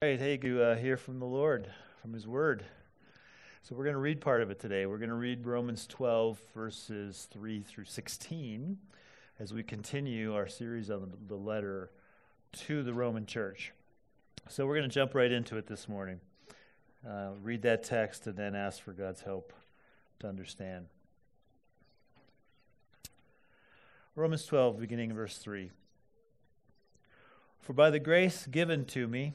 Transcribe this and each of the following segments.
Great. Hey, to uh, hear from the Lord, from His Word. So we're going to read part of it today. We're going to read Romans 12, verses 3 through 16, as we continue our series on the letter to the Roman church. So we're going to jump right into it this morning. Uh, read that text and then ask for God's help to understand. Romans 12, beginning verse 3. For by the grace given to me,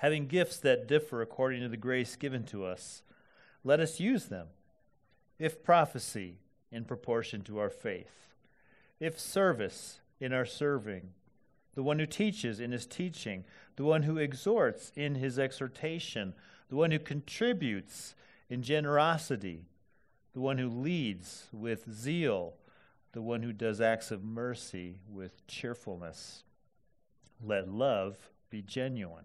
having gifts that differ according to the grace given to us. Let us use them. If prophecy, in proportion to our faith. If service, in our serving. The one who teaches in his teaching. The one who exhorts in his exhortation. The one who contributes in generosity. The one who leads with zeal. The one who does acts of mercy with cheerfulness. Let love be genuine.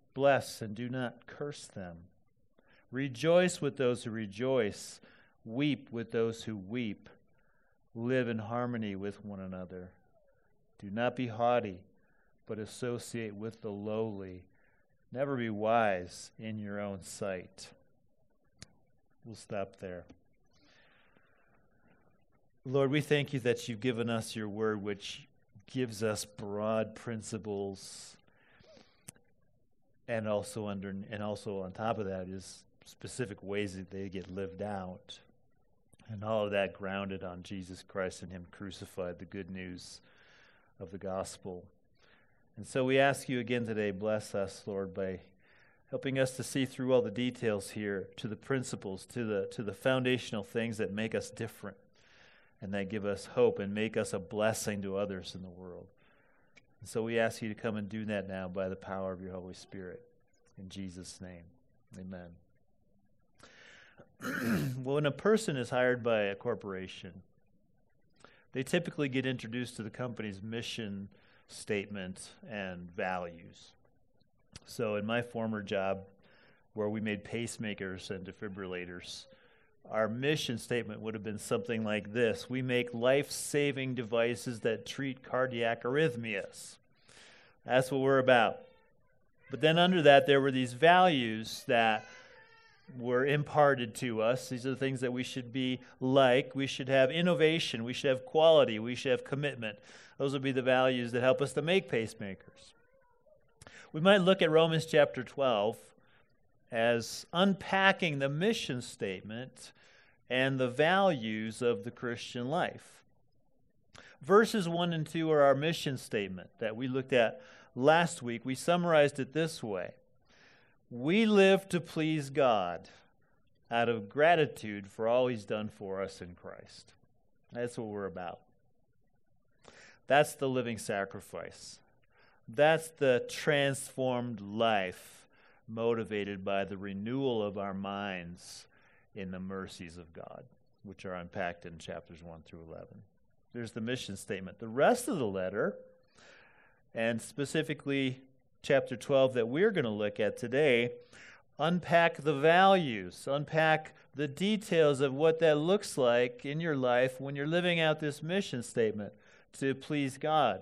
Bless and do not curse them. Rejoice with those who rejoice. Weep with those who weep. Live in harmony with one another. Do not be haughty, but associate with the lowly. Never be wise in your own sight. We'll stop there. Lord, we thank you that you've given us your word, which gives us broad principles and also under and also on top of that is specific ways that they get lived out. And all of that grounded on Jesus Christ and him crucified the good news of the gospel. And so we ask you again today bless us lord by helping us to see through all the details here to the principles to the to the foundational things that make us different and that give us hope and make us a blessing to others in the world and so we ask you to come and do that now by the power of your Holy Spirit. In Jesus' name, amen. when a person is hired by a corporation, they typically get introduced to the company's mission statement and values. So, in my former job, where we made pacemakers and defibrillators, our mission statement would have been something like this We make life saving devices that treat cardiac arrhythmias. That's what we're about. But then under that, there were these values that were imparted to us. These are the things that we should be like. We should have innovation. We should have quality. We should have commitment. Those would be the values that help us to make pacemakers. We might look at Romans chapter 12 as unpacking the mission statement and the values of the Christian life. Verses 1 and 2 are our mission statement that we looked at last week. We summarized it this way We live to please God out of gratitude for all He's done for us in Christ. That's what we're about. That's the living sacrifice. That's the transformed life motivated by the renewal of our minds in the mercies of God, which are unpacked in chapters 1 through 11. There's the mission statement. The rest of the letter, and specifically chapter 12 that we're going to look at today, unpack the values, unpack the details of what that looks like in your life when you're living out this mission statement to please God.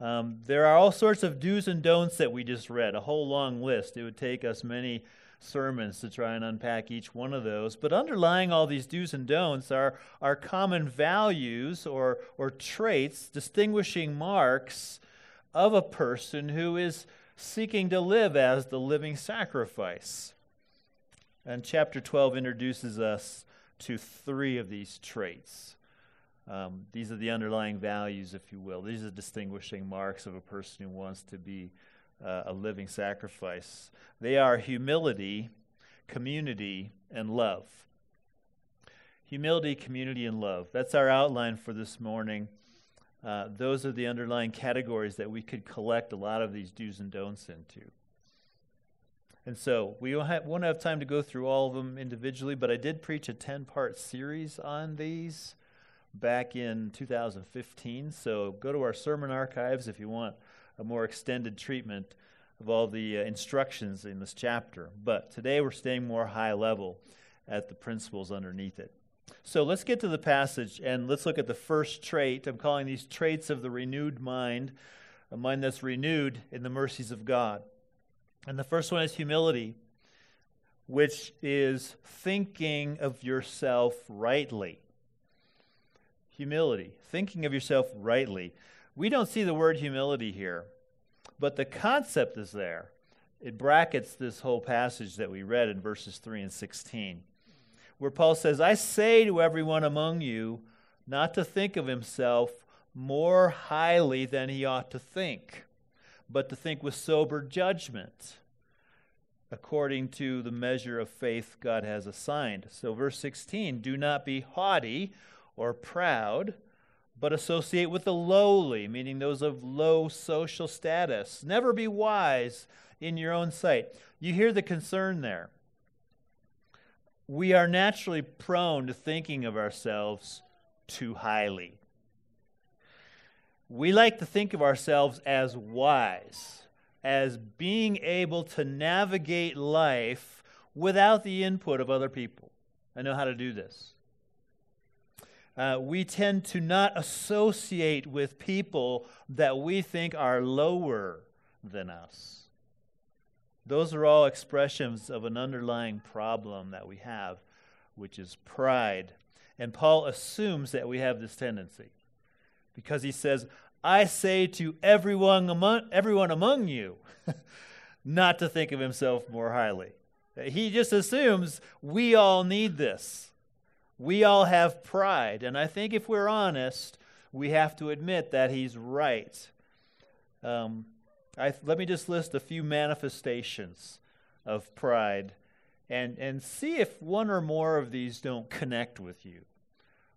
Um, there are all sorts of do's and don'ts that we just read, a whole long list. It would take us many sermons to try and unpack each one of those. But underlying all these do's and don'ts are, are common values or, or traits, distinguishing marks of a person who is seeking to live as the living sacrifice. And chapter 12 introduces us to three of these traits. Um, these are the underlying values, if you will. These are distinguishing marks of a person who wants to be uh, a living sacrifice. They are humility, community, and love. Humility, community, and love. That's our outline for this morning. Uh, those are the underlying categories that we could collect a lot of these do's and don'ts into. And so we won't have, won't have time to go through all of them individually, but I did preach a 10 part series on these back in 2015. So go to our sermon archives if you want a more extended treatment of all the uh, instructions in this chapter. But today we're staying more high level at the principles underneath it. So let's get to the passage and let's look at the first trait. I'm calling these traits of the renewed mind, a mind that's renewed in the mercies of God. And the first one is humility, which is thinking of yourself rightly. Humility, thinking of yourself rightly. We don't see the word humility here, but the concept is there. It brackets this whole passage that we read in verses 3 and 16, where Paul says, I say to everyone among you not to think of himself more highly than he ought to think but to think with sober judgment according to the measure of faith God has assigned. So, verse 16 do not be haughty or proud, but associate with the lowly, meaning those of low social status. Never be wise in your own sight. You hear the concern there. We are naturally prone to thinking of ourselves too highly we like to think of ourselves as wise, as being able to navigate life without the input of other people. I know how to do this. Uh, we tend to not associate with people that we think are lower than us. Those are all expressions of an underlying problem that we have, which is pride. And Paul assumes that we have this tendency because he says, I say to everyone among, everyone among you not to think of himself more highly. He just assumes we all need this. We all have pride. And I think if we're honest, we have to admit that he's right. Um, I, let me just list a few manifestations of pride and, and see if one or more of these don't connect with you.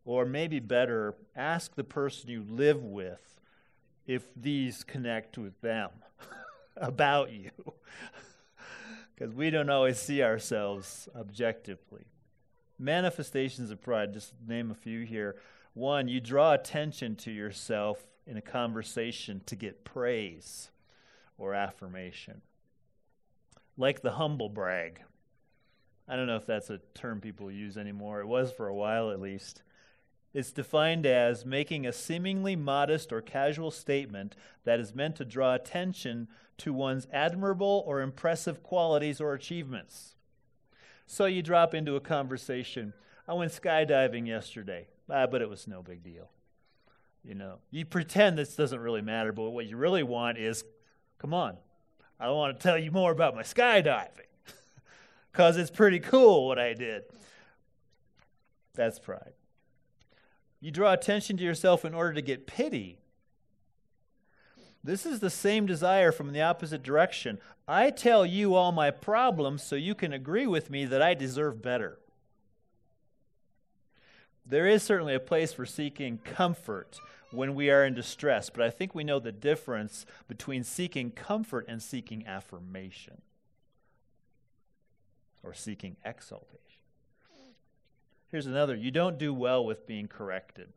Or maybe better, ask the person you live with if these connect with them about you. Because we don't always see ourselves objectively. Manifestations of pride, just name a few here. One, you draw attention to yourself in a conversation to get praise or affirmation. Like the humble brag. I don't know if that's a term people use anymore. It was for a while at least. It's defined as making a seemingly modest or casual statement that is meant to draw attention to one's admirable or impressive qualities or achievements. So you drop into a conversation. I went skydiving yesterday, ah, but it was no big deal. You know, you pretend this doesn't really matter, but what you really want is, come on, I want to tell you more about my skydiving because it's pretty cool what I did. That's pride. You draw attention to yourself in order to get pity. This is the same desire from the opposite direction. I tell you all my problems so you can agree with me that I deserve better. There is certainly a place for seeking comfort when we are in distress, but I think we know the difference between seeking comfort and seeking affirmation or seeking exaltation. Here's another you don't do well with being corrected.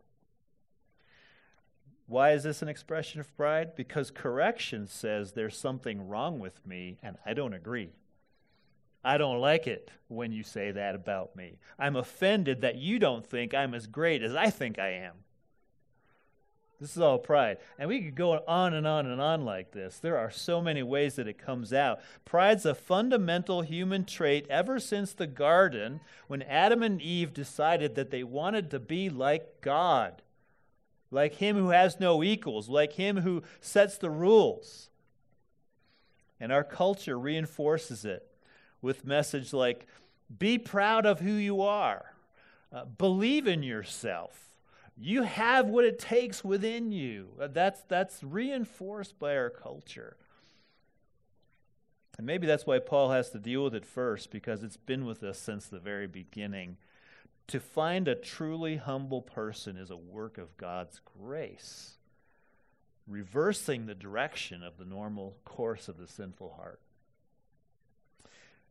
Why is this an expression of pride? Because correction says there's something wrong with me and I don't agree. I don't like it when you say that about me. I'm offended that you don't think I'm as great as I think I am. This is all pride. And we could go on and on and on like this. There are so many ways that it comes out. Pride's a fundamental human trait ever since the garden when Adam and Eve decided that they wanted to be like God, like Him who has no equals, like Him who sets the rules. And our culture reinforces it with message like, Be proud of who you are. Uh, believe in yourself. You have what it takes within you. Uh, that's, that's reinforced by our culture. And maybe that's why Paul has to deal with it first, because it's been with us since the very beginning. To find a truly humble person is a work of God's grace, reversing the direction of the normal course of the sinful heart.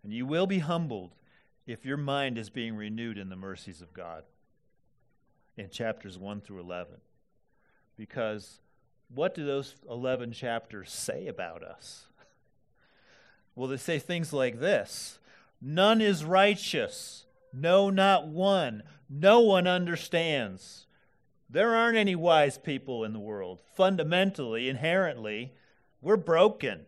And you will be humbled if your mind is being renewed in the mercies of God in chapters 1 through 11. Because what do those 11 chapters say about us? Well, they say things like this None is righteous, no, not one. No one understands. There aren't any wise people in the world. Fundamentally, inherently, we're broken.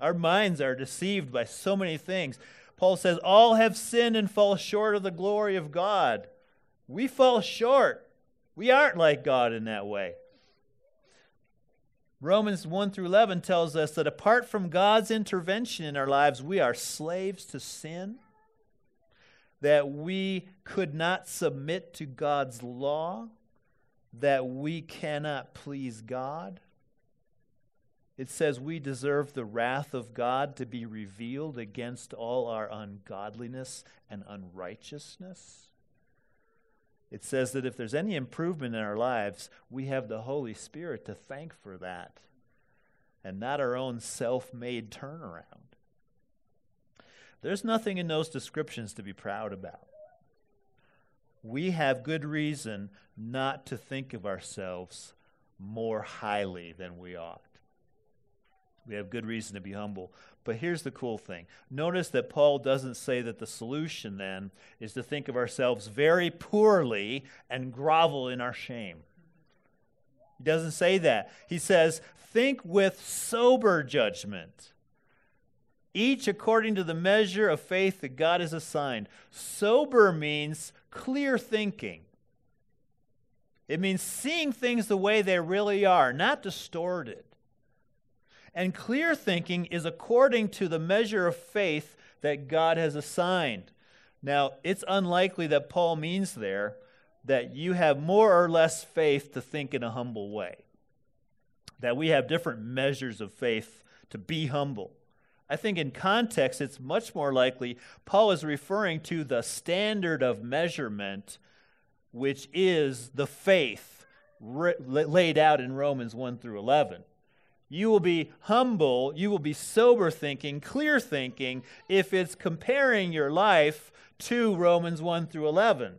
Our minds are deceived by so many things. Paul says, All have sinned and fall short of the glory of God. We fall short. We aren't like God in that way. Romans 1 through 11 tells us that apart from God's intervention in our lives, we are slaves to sin, that we could not submit to God's law, that we cannot please God. It says we deserve the wrath of God to be revealed against all our ungodliness and unrighteousness. It says that if there's any improvement in our lives, we have the Holy Spirit to thank for that and not our own self made turnaround. There's nothing in those descriptions to be proud about. We have good reason not to think of ourselves more highly than we ought. We have good reason to be humble. But here's the cool thing notice that Paul doesn't say that the solution then is to think of ourselves very poorly and grovel in our shame. He doesn't say that. He says, think with sober judgment, each according to the measure of faith that God has assigned. Sober means clear thinking. It means seeing things the way they really are, not distorted. And clear thinking is according to the measure of faith that God has assigned. Now, it's unlikely that Paul means there that you have more or less faith to think in a humble way, that we have different measures of faith to be humble. I think in context, it's much more likely Paul is referring to the standard of measurement, which is the faith laid out in Romans 1 through 11. You will be humble, you will be sober thinking, clear thinking, if it's comparing your life to Romans 1 through 11.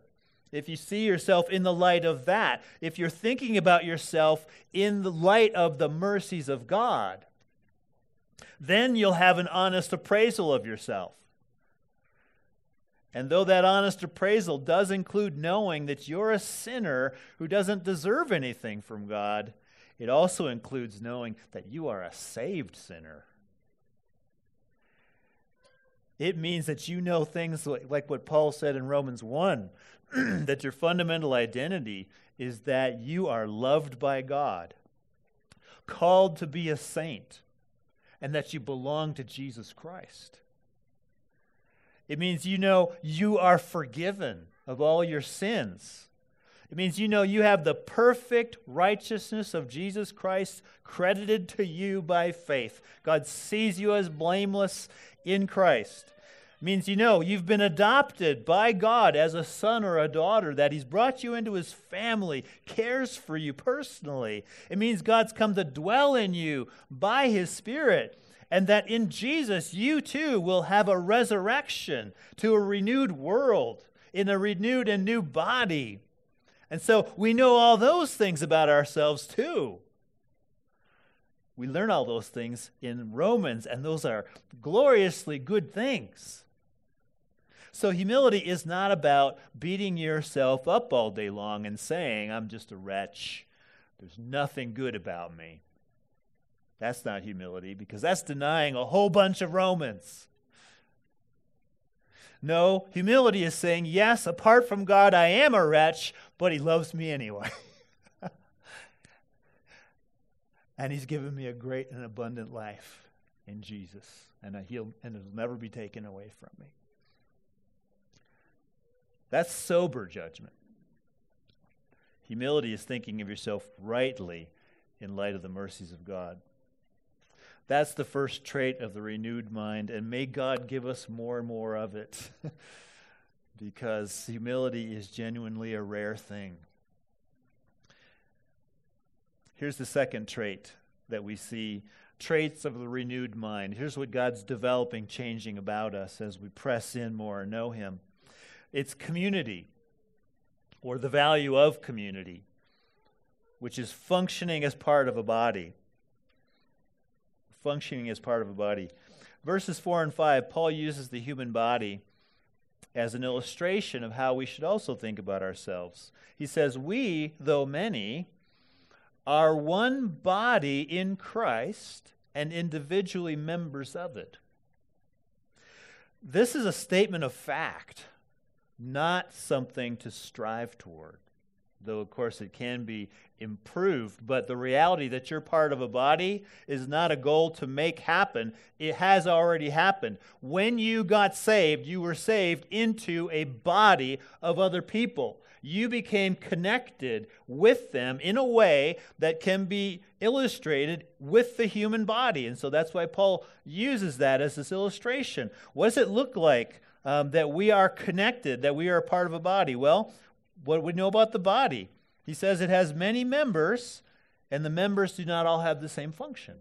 If you see yourself in the light of that, if you're thinking about yourself in the light of the mercies of God, then you'll have an honest appraisal of yourself. And though that honest appraisal does include knowing that you're a sinner who doesn't deserve anything from God, it also includes knowing that you are a saved sinner. It means that you know things like, what Paul said in Romans 1 that your fundamental identity is that you are loved by God, called to be a saint, and that you belong to Jesus Christ. It means you know you are forgiven of all your sins it means you know you have the perfect righteousness of Jesus Christ credited to you by faith. God sees you as blameless in Christ. Means you know you've been adopted by God as a son or a daughter, that He's brought you into His family, cares for you personally. It means God's come to dwell in you by His Spirit and that in Jesus you too will have a resurrection to a renewed world in a renewed and new body. And so we know all those things about ourselves too. We learn all those things in Romans, and those are gloriously good things. So, humility is not about beating yourself up all day long and saying, I'm just a wretch. There's nothing good about me. That's not humility because that's denying a whole bunch of Romans. No, humility is saying, yes, apart from God, I am a wretch, but He loves me anyway. and He's given me a great and abundant life in Jesus, and, and it'll never be taken away from me. That's sober judgment. Humility is thinking of yourself rightly in light of the mercies of God. That's the first trait of the renewed mind, and may God give us more and more of it because humility is genuinely a rare thing. Here's the second trait that we see traits of the renewed mind. Here's what God's developing, changing about us as we press in more and know Him it's community, or the value of community, which is functioning as part of a body. Functioning as part of a body. Verses 4 and 5, Paul uses the human body as an illustration of how we should also think about ourselves. He says, We, though many, are one body in Christ and individually members of it. This is a statement of fact, not something to strive toward. Though, of course, it can be improved, but the reality that you're part of a body is not a goal to make happen. It has already happened. When you got saved, you were saved into a body of other people you became connected with them in a way that can be illustrated with the human body. And so that's why Paul uses that as this illustration. What does it look like um, that we are connected, that we are a part of a body? Well, what we know about the body? He says it has many members, and the members do not all have the same function.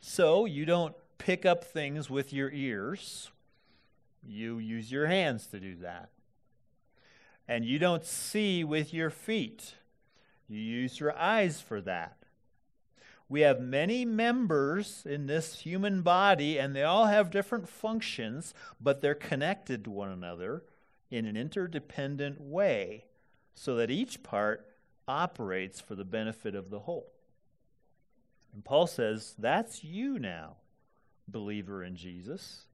So you don't pick up things with your ears, you use your hands to do that and you don't see with your feet. You use your eyes for that. We have many members in this human body, and they all have different functions, but they're connected to one another in an interdependent way so that each part operates for the benefit of the whole. And Paul says, That's you now, believer in Jesus.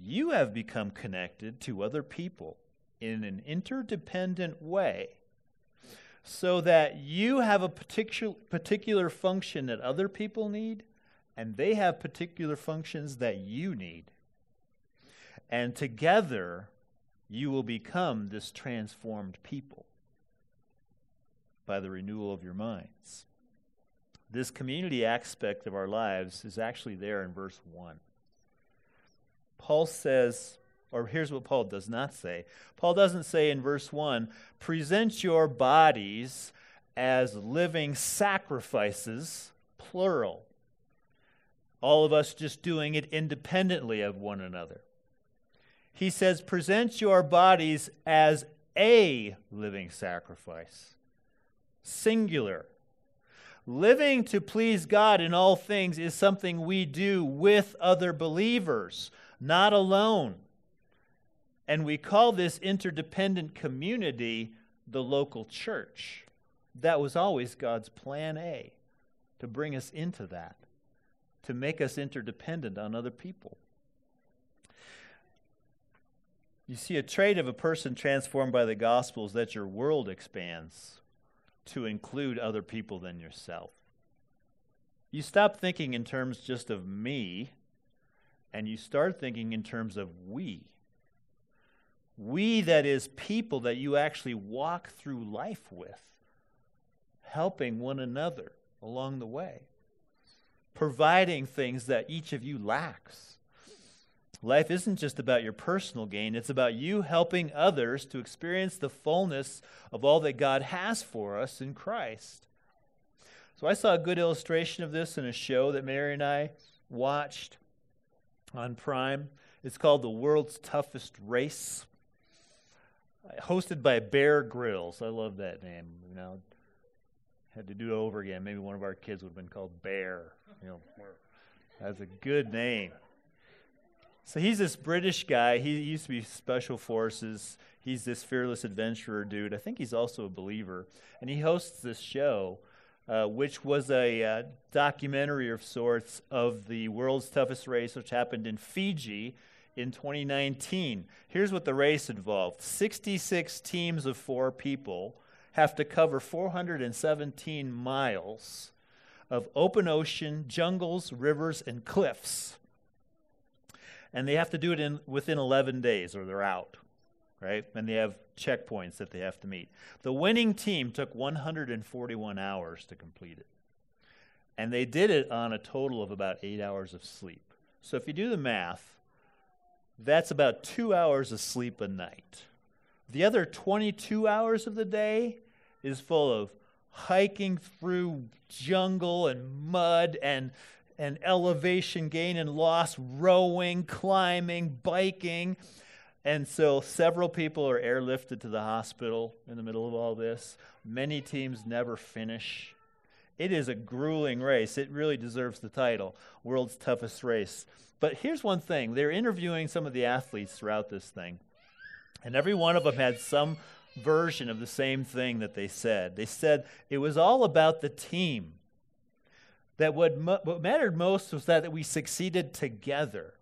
You have become connected to other people in an interdependent way so that you have a particular, particular function that other people need and they have particular functions that you need. And together, you will become this transformed people by the renewal of your minds. This community aspect of our lives is actually there in verse 1. Paul says, or here's what Paul does not say. Paul doesn't say in verse 1 present your bodies as living sacrifices, plural. All of us just doing it independently of one another. He says, present your bodies as a living sacrifice, singular. Living to please God in all things is something we do with other believers, not alone. And we call this interdependent community the local church. That was always God's plan A, to bring us into that, to make us interdependent on other people. You see, a trait of a person transformed by the gospel is that your world expands to include other people than yourself. You stop thinking in terms just of me, and you start thinking in terms of we. We, that is, people that you actually walk through life with, helping one another along the way, providing things that each of you lacks. Life isn't just about your personal gain, it's about you helping others to experience the fullness of all that God has for us in Christ. So I saw a good illustration of this in a show that Mary and I watched on Prime. It's called The World's Toughest Race hosted by Bear Grylls. I love that name. You know, had to do it over again. Maybe one of our kids would have been called Bear. You know, that's a good name. So he's this British guy. He used to be special forces. He's this fearless adventurer dude. I think he's also a believer, and he hosts this show. Uh, which was a uh, documentary of sorts of the world's toughest race, which happened in Fiji in 2019. Here's what the race involved 66 teams of four people have to cover 417 miles of open ocean, jungles, rivers, and cliffs. And they have to do it in, within 11 days or they're out. right? And they have checkpoints that they have to meet. The winning team took 141 hours to complete it. And they did it on a total of about eight hours of sleep. So if you do the math, that's about two hours of sleep a night. The other 22 hours of the day is full of hiking through jungle and mud and, and elevation gain and loss, rowing, climbing, biking. And so several people are airlifted to the hospital in the middle of all this. Many teams never finish. It is a grueling race. It really deserves the title World's Toughest Race. But here's one thing they're interviewing some of the athletes throughout this thing. And every one of them had some version of the same thing that they said. They said it was all about the team. That what, what mattered most was that, that we succeeded together,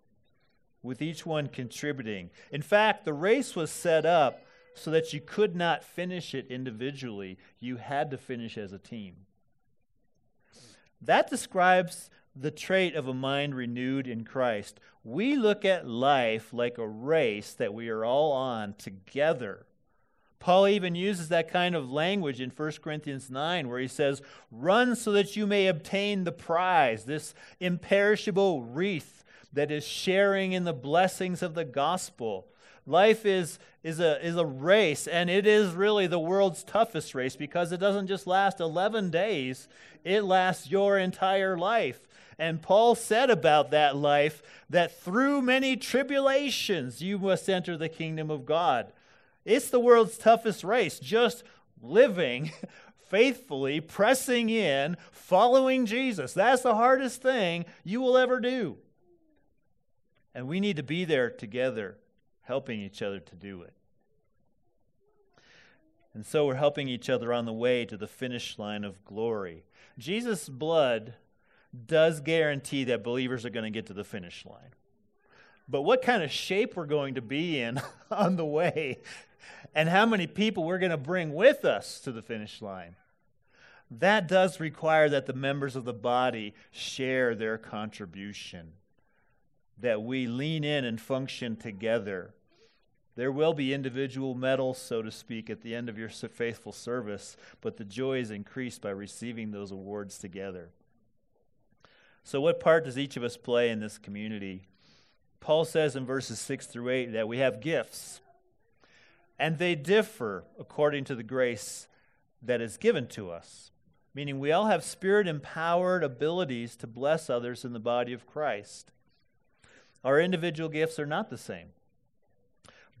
with each one contributing. In fact, the race was set up so that you could not finish it individually, you had to finish as a team. That describes the trait of a mind renewed in Christ. We look at life like a race that we are all on together. Paul even uses that kind of language in 1 Corinthians 9, where he says, Run so that you may obtain the prize, this imperishable wreath that is sharing in the blessings of the gospel. Life is, is, a, is a race, and it is really the world's toughest race because it doesn't just last 11 days, it lasts your entire life. And Paul said about that life that through many tribulations you must enter the kingdom of God. It's the world's toughest race, just living faithfully, pressing in, following Jesus. That's the hardest thing you will ever do. And we need to be there together, helping each other to do it. And so we're helping each other on the way to the finish line of glory. Jesus' blood does guarantee that believers are going to get to the finish line. But what kind of shape we're going to be in on the way, and how many people we're going to bring with us to the finish line, that does require that the members of the body share their contribution, that we lean in and function together. There will be individual medals, so to speak, at the end of your faithful service, but the joy is increased by receiving those awards together. So, what part does each of us play in this community? Paul says in verses 6 through 8 that we have gifts, and they differ according to the grace that is given to us. Meaning, we all have spirit empowered abilities to bless others in the body of Christ. Our individual gifts are not the same,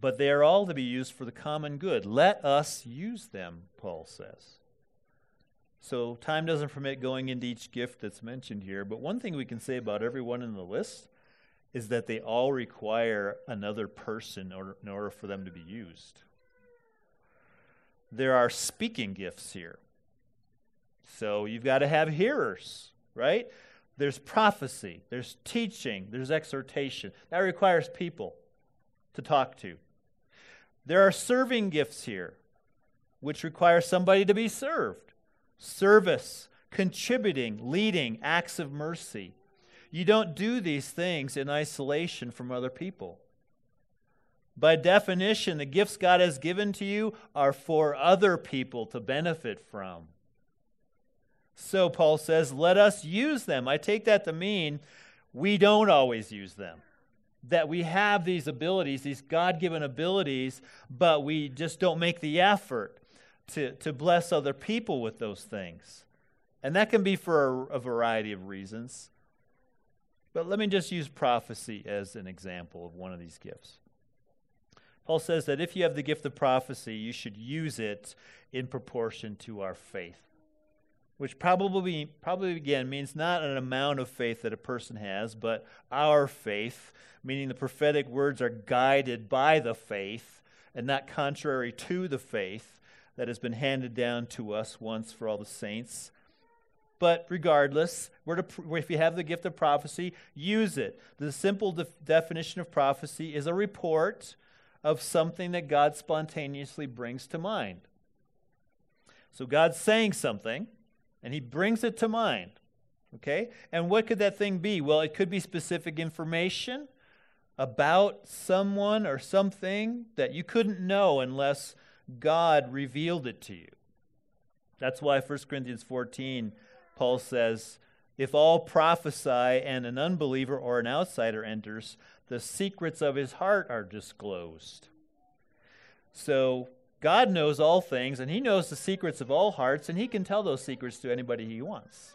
but they are all to be used for the common good. Let us use them, Paul says. So, time doesn't permit going into each gift that's mentioned here, but one thing we can say about everyone in the list is that they all require another person in order, in order for them to be used. There are speaking gifts here. So, you've got to have hearers, right? There's prophecy, there's teaching, there's exhortation. That requires people to talk to. There are serving gifts here, which require somebody to be served service, contributing, leading, acts of mercy. You don't do these things in isolation from other people. By definition, the gifts God has given to you are for other people to benefit from. So, Paul says, let us use them. I take that to mean we don't always use them. That we have these abilities, these God given abilities, but we just don't make the effort to, to bless other people with those things. And that can be for a, a variety of reasons. But let me just use prophecy as an example of one of these gifts. Paul says that if you have the gift of prophecy, you should use it in proportion to our faith. Which probably, probably again means not an amount of faith that a person has, but our faith, meaning the prophetic words are guided by the faith and not contrary to the faith that has been handed down to us once for all the saints. But regardless, to, if you have the gift of prophecy, use it. The simple de- definition of prophecy is a report of something that God spontaneously brings to mind. So God's saying something, and He brings it to mind. Okay? And what could that thing be? Well, it could be specific information about someone or something that you couldn't know unless God revealed it to you. That's why 1 Corinthians 14, Paul says, If all prophesy and an unbeliever or an outsider enters, the secrets of his heart are disclosed. So God knows all things, and he knows the secrets of all hearts, and he can tell those secrets to anybody he wants.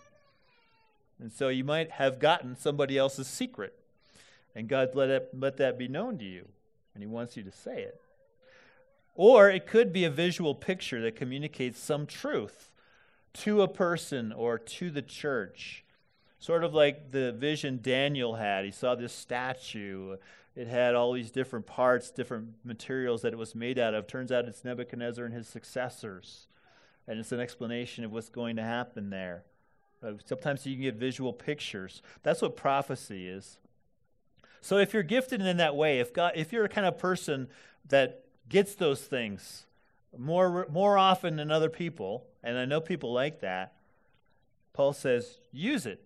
And so you might have gotten somebody else's secret, and God let, it, let that be known to you, and he wants you to say it. Or it could be a visual picture that communicates some truth to a person or to the church. Sort of like the vision Daniel had. He saw this statue. It had all these different parts, different materials that it was made out of. Turns out it's Nebuchadnezzar and his successors. And it's an explanation of what's going to happen there. Uh, sometimes you can get visual pictures. That's what prophecy is. So if you're gifted in that way, if God, if you're a kind of person that gets those things more, more often than other people, and I know people like that, Paul says, use it.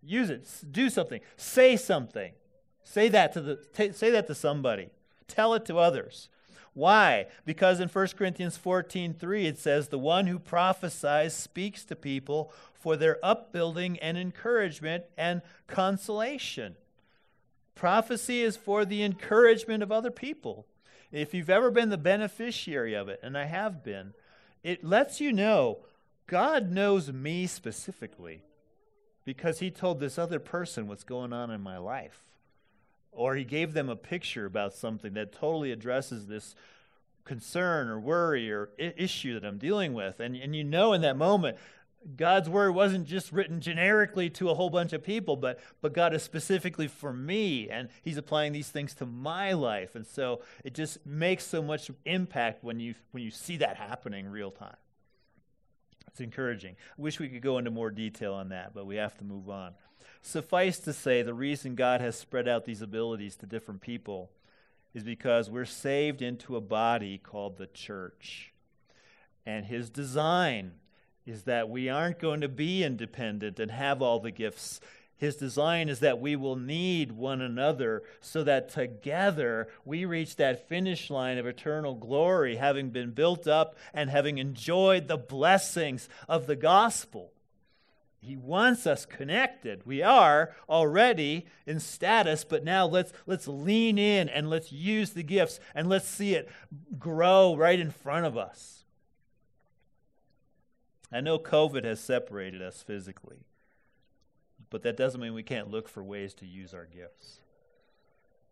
Use it. Do something. Say something. Say that to the t- say that to somebody. Tell it to others. Why? Because in 1 Corinthians 14:3 it says the one who prophesies speaks to people for their upbuilding and encouragement and consolation. Prophecy is for the encouragement of other people. If you've ever been the beneficiary of it, and I have been, it lets you know God knows me specifically because he told this other person what's going on in my life. Or he gave them a picture about something that totally addresses this concern or worry or issue that I'm dealing with. And, and you know in that moment, God's word wasn't just written generically to a whole bunch of people, but, but God is specifically for me, and He's applying these things to my life. And so it just makes so much impact when you, when you see that happening real time. It's encouraging. I wish we could go into more detail on that, but we have to move on. Suffice to say, the reason God has spread out these abilities to different people is because we're saved into a body called the church. And His design is that we aren't going to be independent and have all the gifts. His design is that we will need one another so that together we reach that finish line of eternal glory, having been built up and having enjoyed the blessings of the gospel. He wants us connected. We are already in status, but now let's, let's lean in and let's use the gifts and let's see it grow right in front of us. I know COVID has separated us physically, but that doesn't mean we can't look for ways to use our gifts.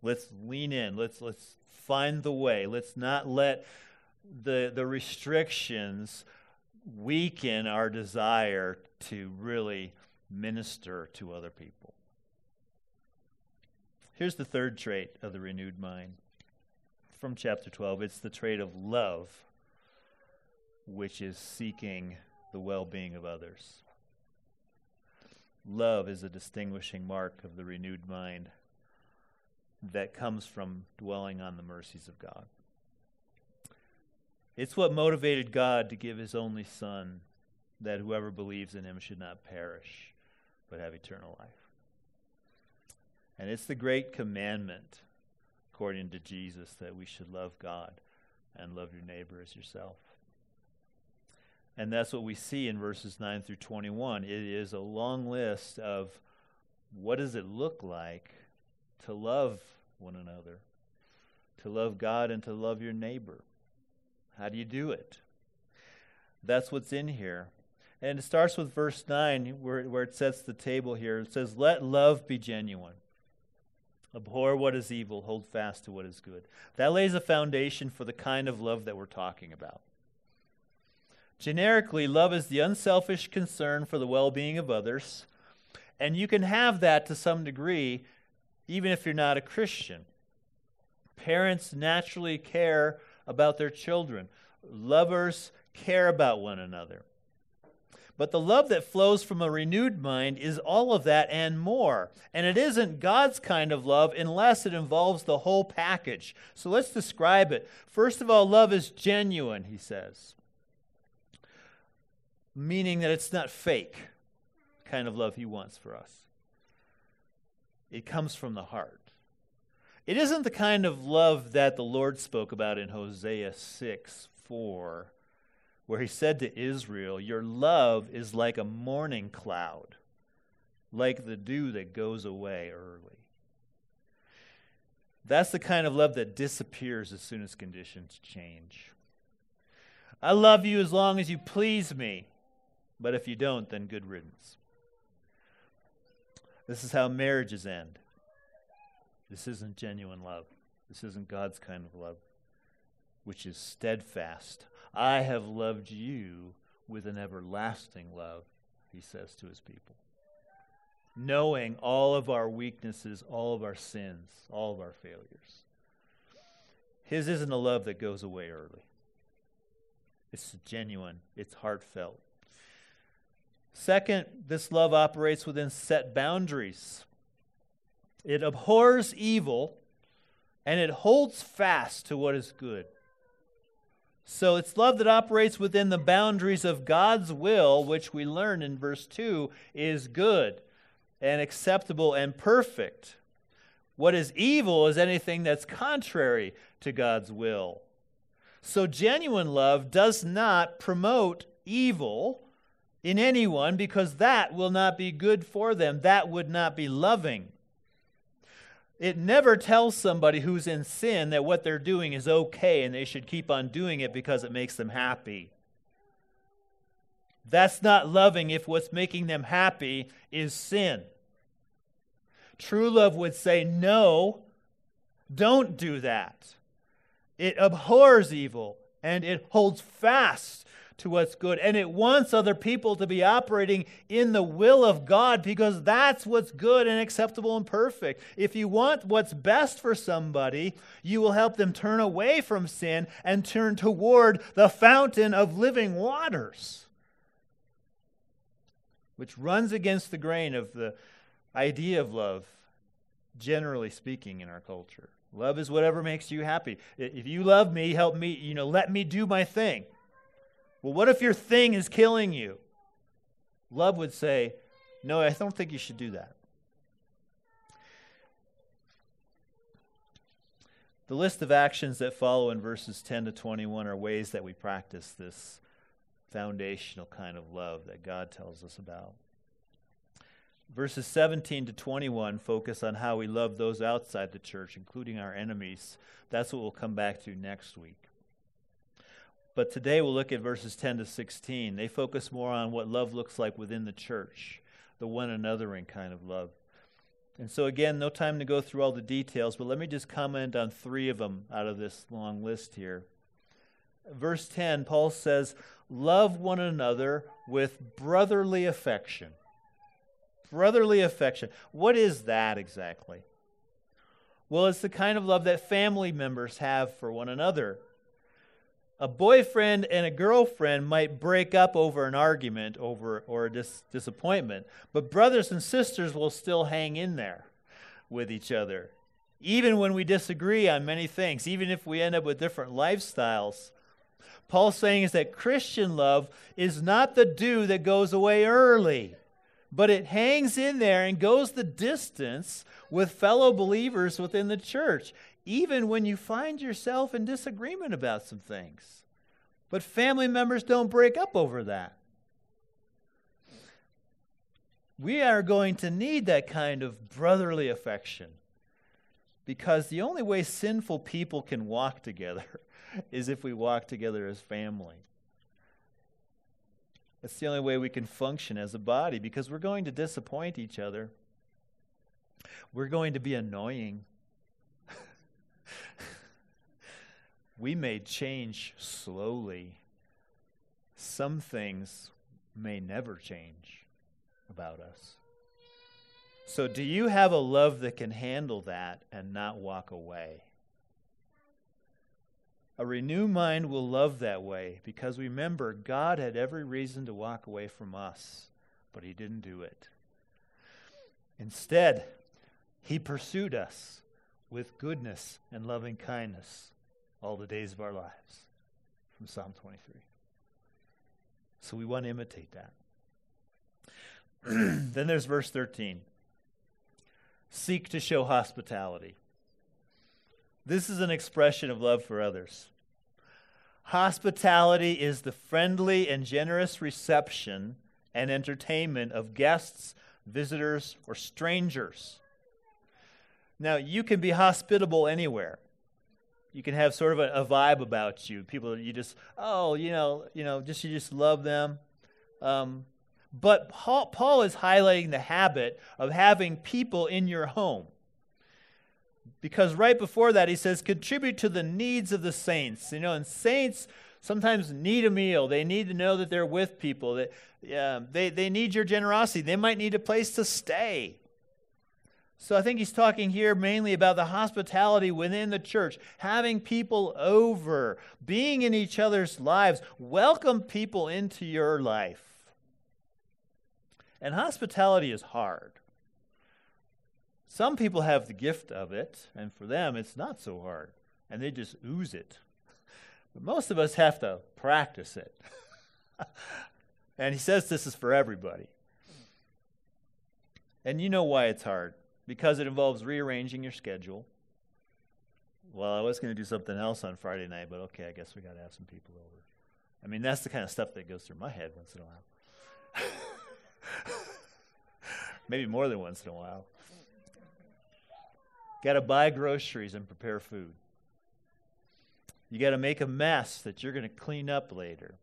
Let's lean in. Let's let's find the way. Let's not let the the restrictions weaken our desire to really minister to other people. Here's the third trait of the renewed mind from chapter 12. It's the trait of love, which is seeking the well being of others. Love is a distinguishing mark of the renewed mind that comes from dwelling on the mercies of God. It's what motivated God to give his only Son, that whoever believes in him should not perish, but have eternal life. And it's the great commandment, according to Jesus, that we should love God and love your neighbor as yourself. And that's what we see in verses 9 through 21. It is a long list of what does it look like to love one another, to love God and to love your neighbor. How do you do it? That's what's in here. And it starts with verse 9, where, where it sets the table here. It says, Let love be genuine. Abhor what is evil, hold fast to what is good. That lays a foundation for the kind of love that we're talking about. Generically, love is the unselfish concern for the well being of others, and you can have that to some degree even if you're not a Christian. Parents naturally care about their children, lovers care about one another. But the love that flows from a renewed mind is all of that and more. And it isn't God's kind of love unless it involves the whole package. So let's describe it. First of all, love is genuine, he says meaning that it's not fake kind of love he wants for us. It comes from the heart. It isn't the kind of love that the Lord spoke about in Hosea 6 4, where he said to Israel, Your love is like a morning cloud, like the dew that goes away early. That's the kind of love that disappears as soon as conditions change. I love you as long as you please me, but if you don't, then good riddance. This is how marriages end. This isn't genuine love. This isn't God's kind of love, which is steadfast. I have loved you with an everlasting love, he says to his people. Knowing all of our weaknesses, all of our sins, all of our failures. His isn't a love that goes away early. It's genuine, it's heartfelt. Second, this love operates within set boundaries. It abhors evil and it holds fast to what is good. So it's love that operates within the boundaries of God's will, which we learn in verse 2 is good and acceptable and perfect. What is evil is anything that's contrary to God's will. So genuine love does not promote evil in anyone because that will not be good for them. That would not be loving. It never tells somebody who's in sin that what they're doing is okay and they should keep on doing it because it makes them happy. That's not loving if what's making them happy is sin. True love would say, no, don't do that. It abhors evil and it holds fast to what's good. And it wants other people to be operating in the will of God because that's what's good and acceptable and perfect. If you want what's best for somebody, you will help them turn away from sin and turn toward the fountain of living waters, which runs against the grain of the idea of love, generally speaking, in our culture. Love is whatever makes you happy. If you love me, help me, you know, let me do my thing. Well, what if your thing is killing you? Love would say, No, I don't think you should do that. The list of actions that follow in verses 10 to 21 are ways that we practice this foundational kind of love that God tells us about. Verses 17 to 21 focus on how we love those outside the church, including our enemies. That's what we'll come back to next week. But today we'll look at verses 10 to 16. They focus more on what love looks like within the church, the one anothering kind of love. And so, again, no time to go through all the details, but let me just comment on three of them out of this long list here. Verse 10, Paul says, Love one another with brotherly affection. Brotherly affection. What is that exactly? Well, it's the kind of love that family members have for one another a boyfriend and a girlfriend might break up over an argument over or a dis- disappointment, but brothers and sisters will still hang in there with each other. Even when we disagree on many things, even if we end up with different lifestyles. Paul's saying is that Christian love is not the dew that goes away early, but it hangs in there and goes the distance with fellow believers within the church even when you find yourself in disagreement about some things. But family members don't break up over that. We are going to need that kind of brotherly affection because the only way sinful people can walk together is if we walk together as family. That's the only way we can function as a body because we're going to disappoint each other. We're going to be annoying. We may change slowly. Some things may never change about us. So, do you have a love that can handle that and not walk away? A renewed mind will love that way because remember, God had every reason to walk away from us, but He didn't do it. Instead, He pursued us with goodness and loving kindness all the days of our lives. From Psalm 23. So we want to imitate that. then there's verse 13 seek to show hospitality. This is an expression of love for others. Hospitality is the friendly and generous reception and entertainment of guests, visitors, or strangers. Now, you can be hospitable anywhere. You can have sort of a, a vibe about you. People, you just, oh, you know, you know, just you just love them. Um, but Paul, Paul is highlighting the habit of having people in your home. Because right before that, he says, contribute to the needs of the saints. You know, and saints sometimes need a meal. They need to know that they're with people. That, yeah, they, they need your generosity. They might need a place to stay. So I think he's talking here mainly about the hospitality within the church, having people over, being in each other's lives. Welcome people into your life. And hospitality is hard. Some people have the gift of it, and for them it's not so hard, and they just ooze it. But most of us have to practice it. and he says this is for everybody. And you know why it's hard because it involves rearranging your schedule. Well, I was going to do something else on Friday night, but okay, I guess we got to have some people over. I mean, that's the kind of stuff that goes through my head once in a while. Maybe more than once in a while. Got to buy groceries and prepare food. You got to make a mess that you're going to clean up later.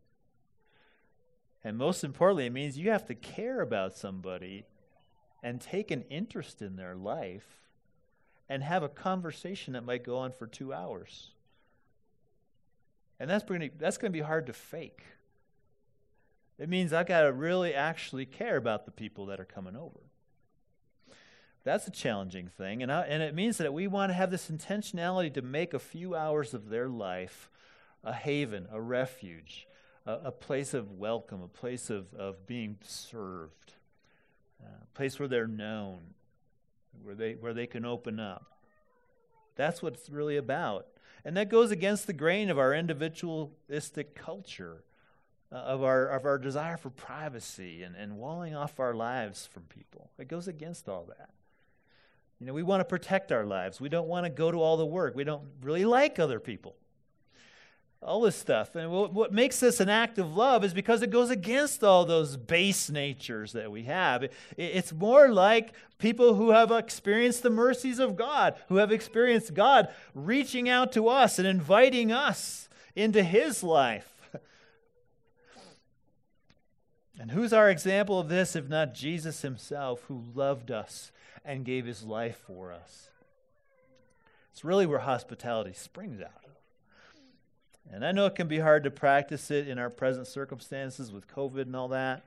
And most importantly, it means you have to care about somebody and take an interest in their life and have a conversation that might go on for two hours. And that's to, that's going to be hard to fake. It means I've got to really actually care about the people that are coming over. That's a challenging thing. And, I, and it means that we want to have this intentionality to make a few hours of their life a haven, a refuge, a, a place of welcome, a place of, of being served, a place where they're known, where they, where they can open up. That's what it's really about. And that goes against the grain of our individualistic culture, uh, of, our, of our desire for privacy and, and walling off our lives from people. It goes against all that. You know, we want to protect our lives. We don't want to go to all the work. We don't really like other people. All this stuff. And what, makes this an act of love is because it goes against all those base natures that we have. It's more like people who have experienced the mercies of God, who have experienced God reaching out to us and inviting us into His life. And who's our example of this if not Jesus Himself, who loved us and gave his life for us. It's really where hospitality springs out. And I know it can be hard to practice it in our present circumstances with COVID and all that.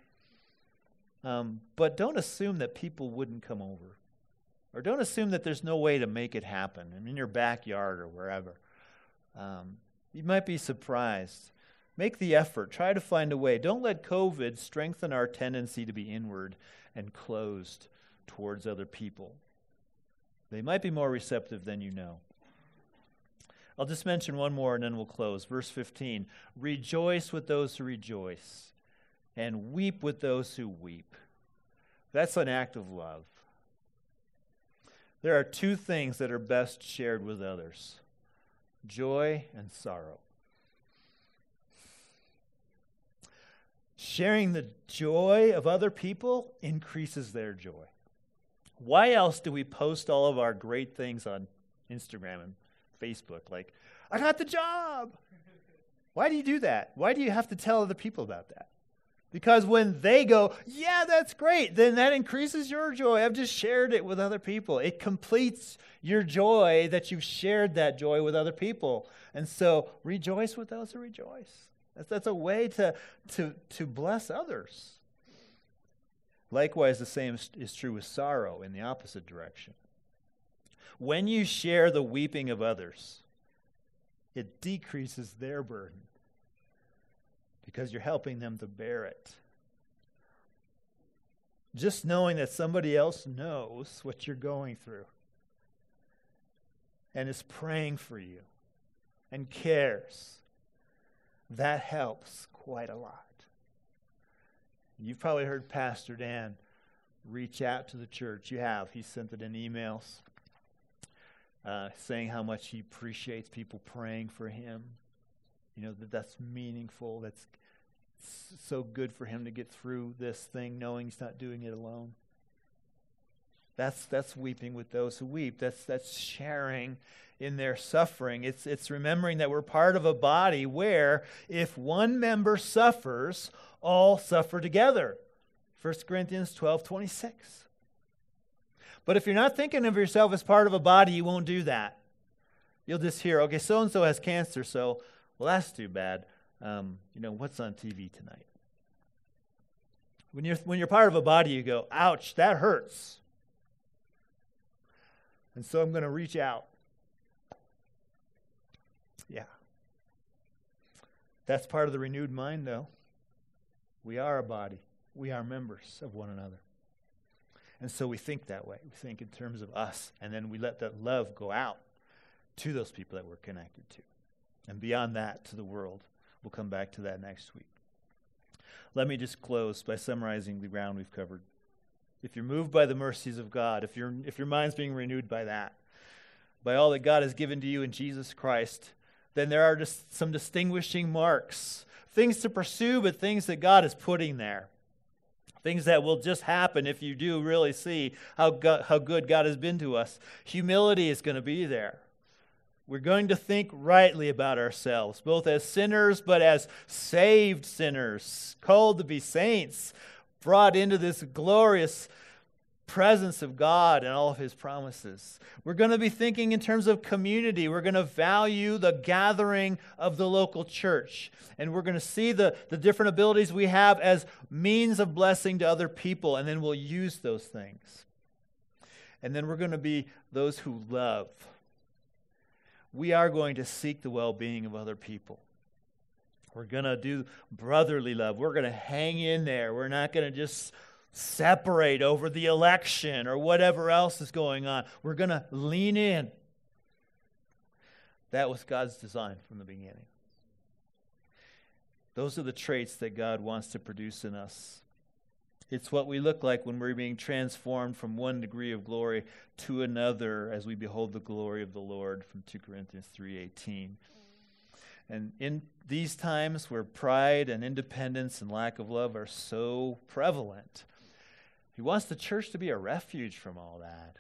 Um, but don't assume that people wouldn't come over. Or don't assume that there's no way to make it happen in your backyard or wherever. Um, you might be surprised. Make the effort. Try to find a way. Don't let COVID strengthen our tendency to be inward and closed towards other people. They might be more receptive than you know. I'll just mention one more and then we'll close. Verse 15 Rejoice with those who rejoice, and weep with those who weep. That's an act of love. There are two things that are best shared with others joy and sorrow. Sharing the joy of other people increases their joy. Why else do we post all of our great things on Instagram and Facebook? Like, I got the job. Why do you do that? Why do you have to tell other people about that? Because when they go, yeah, that's great, then that increases your joy. I've just shared it with other people. It completes your joy that you've shared that joy with other people. And so rejoice with those who rejoice. That's, that's a way to, to, to bless others. Likewise, the same is true with sorrow in the opposite direction. When you share the weeping of others, it decreases their burden because you're helping them to bear it. Just knowing that somebody else knows what you're going through and is praying for you and cares, that helps quite a lot. You've probably heard Pastor Dan reach out to the church. You have. He sent it in emails. Uh, saying how much he appreciates people praying for him. You know, that that's meaningful. That's so good for him to get through this thing knowing he's not doing it alone. That's, that's weeping with those who weep. That's, that's sharing in their suffering. It's, it's remembering that we're part of a body where if one member suffers, all suffer together. 1 Corinthians 12 26. But if you're not thinking of yourself as part of a body, you won't do that. You'll just hear, okay, so and so has cancer, so, well, that's too bad. Um, you know, what's on TV tonight? When you're, when you're part of a body, you go, ouch, that hurts. And so I'm going to reach out. Yeah. That's part of the renewed mind, though. We are a body, we are members of one another. And so we think that way. We think in terms of us, and then we let that love go out to those people that we're connected to. And beyond that, to the world. We'll come back to that next week. Let me just close by summarizing the ground we've covered. If you're moved by the mercies of God, if, you if your mind's being renewed by that, by all that God has given to you in Jesus Christ, then there are just some distinguishing marks, things to pursue, but things that God is putting there. Things that will just happen if you do really see how, God, how good God has been to us. Humility is going to be there. We're going to think rightly about ourselves, both as sinners, but as saved sinners, called to be saints, brought into this glorious presence of God and all of his promises. We're going to be thinking in terms of community. We're going to value the gathering of the local church. And we're going to see the, the different abilities we have as means of blessing to other people. And then we'll use those things. And then we're going to be those who love. We are going to seek the well being of other people. We're going to do brotherly love. We're going to hang in there. We're not going to just separate over the election or whatever else is going on. We're going to lean in. That was God's design from the beginning. Those are the traits that God wants to produce in us. It's what we look like when we're being transformed from one degree of glory to another as we behold the glory of the Lord from 2 Corinthians 3:18. And in these times where pride and independence and lack of love are so prevalent, he wants the church to be a refuge from all that,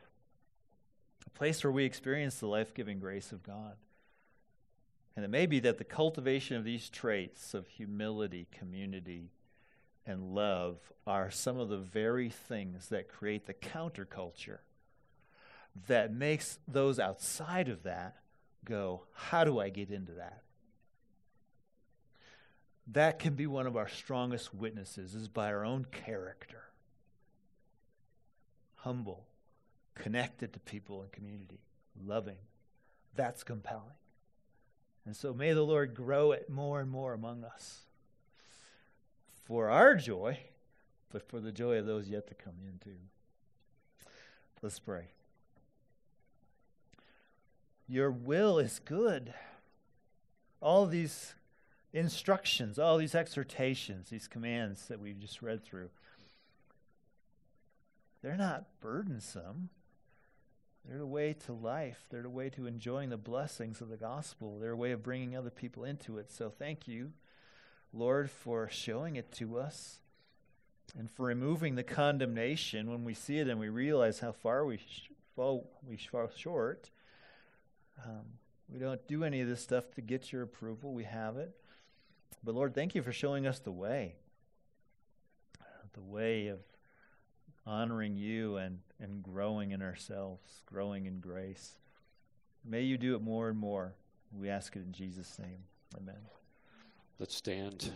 a place where we experience the life giving grace of God. And it may be that the cultivation of these traits of humility, community, and love are some of the very things that create the counterculture that makes those outside of that go, How do I get into that? That can be one of our strongest witnesses, is by our own character humble, connected to people and community, loving. That's compelling. And so may the Lord grow it more and more among us for our joy, but for the joy of those yet to come in too. Let's pray. Your will is good. All these instructions, all these exhortations, these commands that we've just read through they're not burdensome. They're the way to life. They're the way to enjoying the blessings of the gospel. They're a way of bringing other people into it. So thank you, Lord, for showing it to us and for removing the condemnation when we see it and we realize how far we sh- fall, we fall short. Um, we don't do any of this stuff to get your approval. We have it. But Lord, thank you for showing us the way. The way of honoring you and, and growing in ourselves, growing in grace. May you do it more and more. We ask it in Jesus' name. Amen. Let's stand.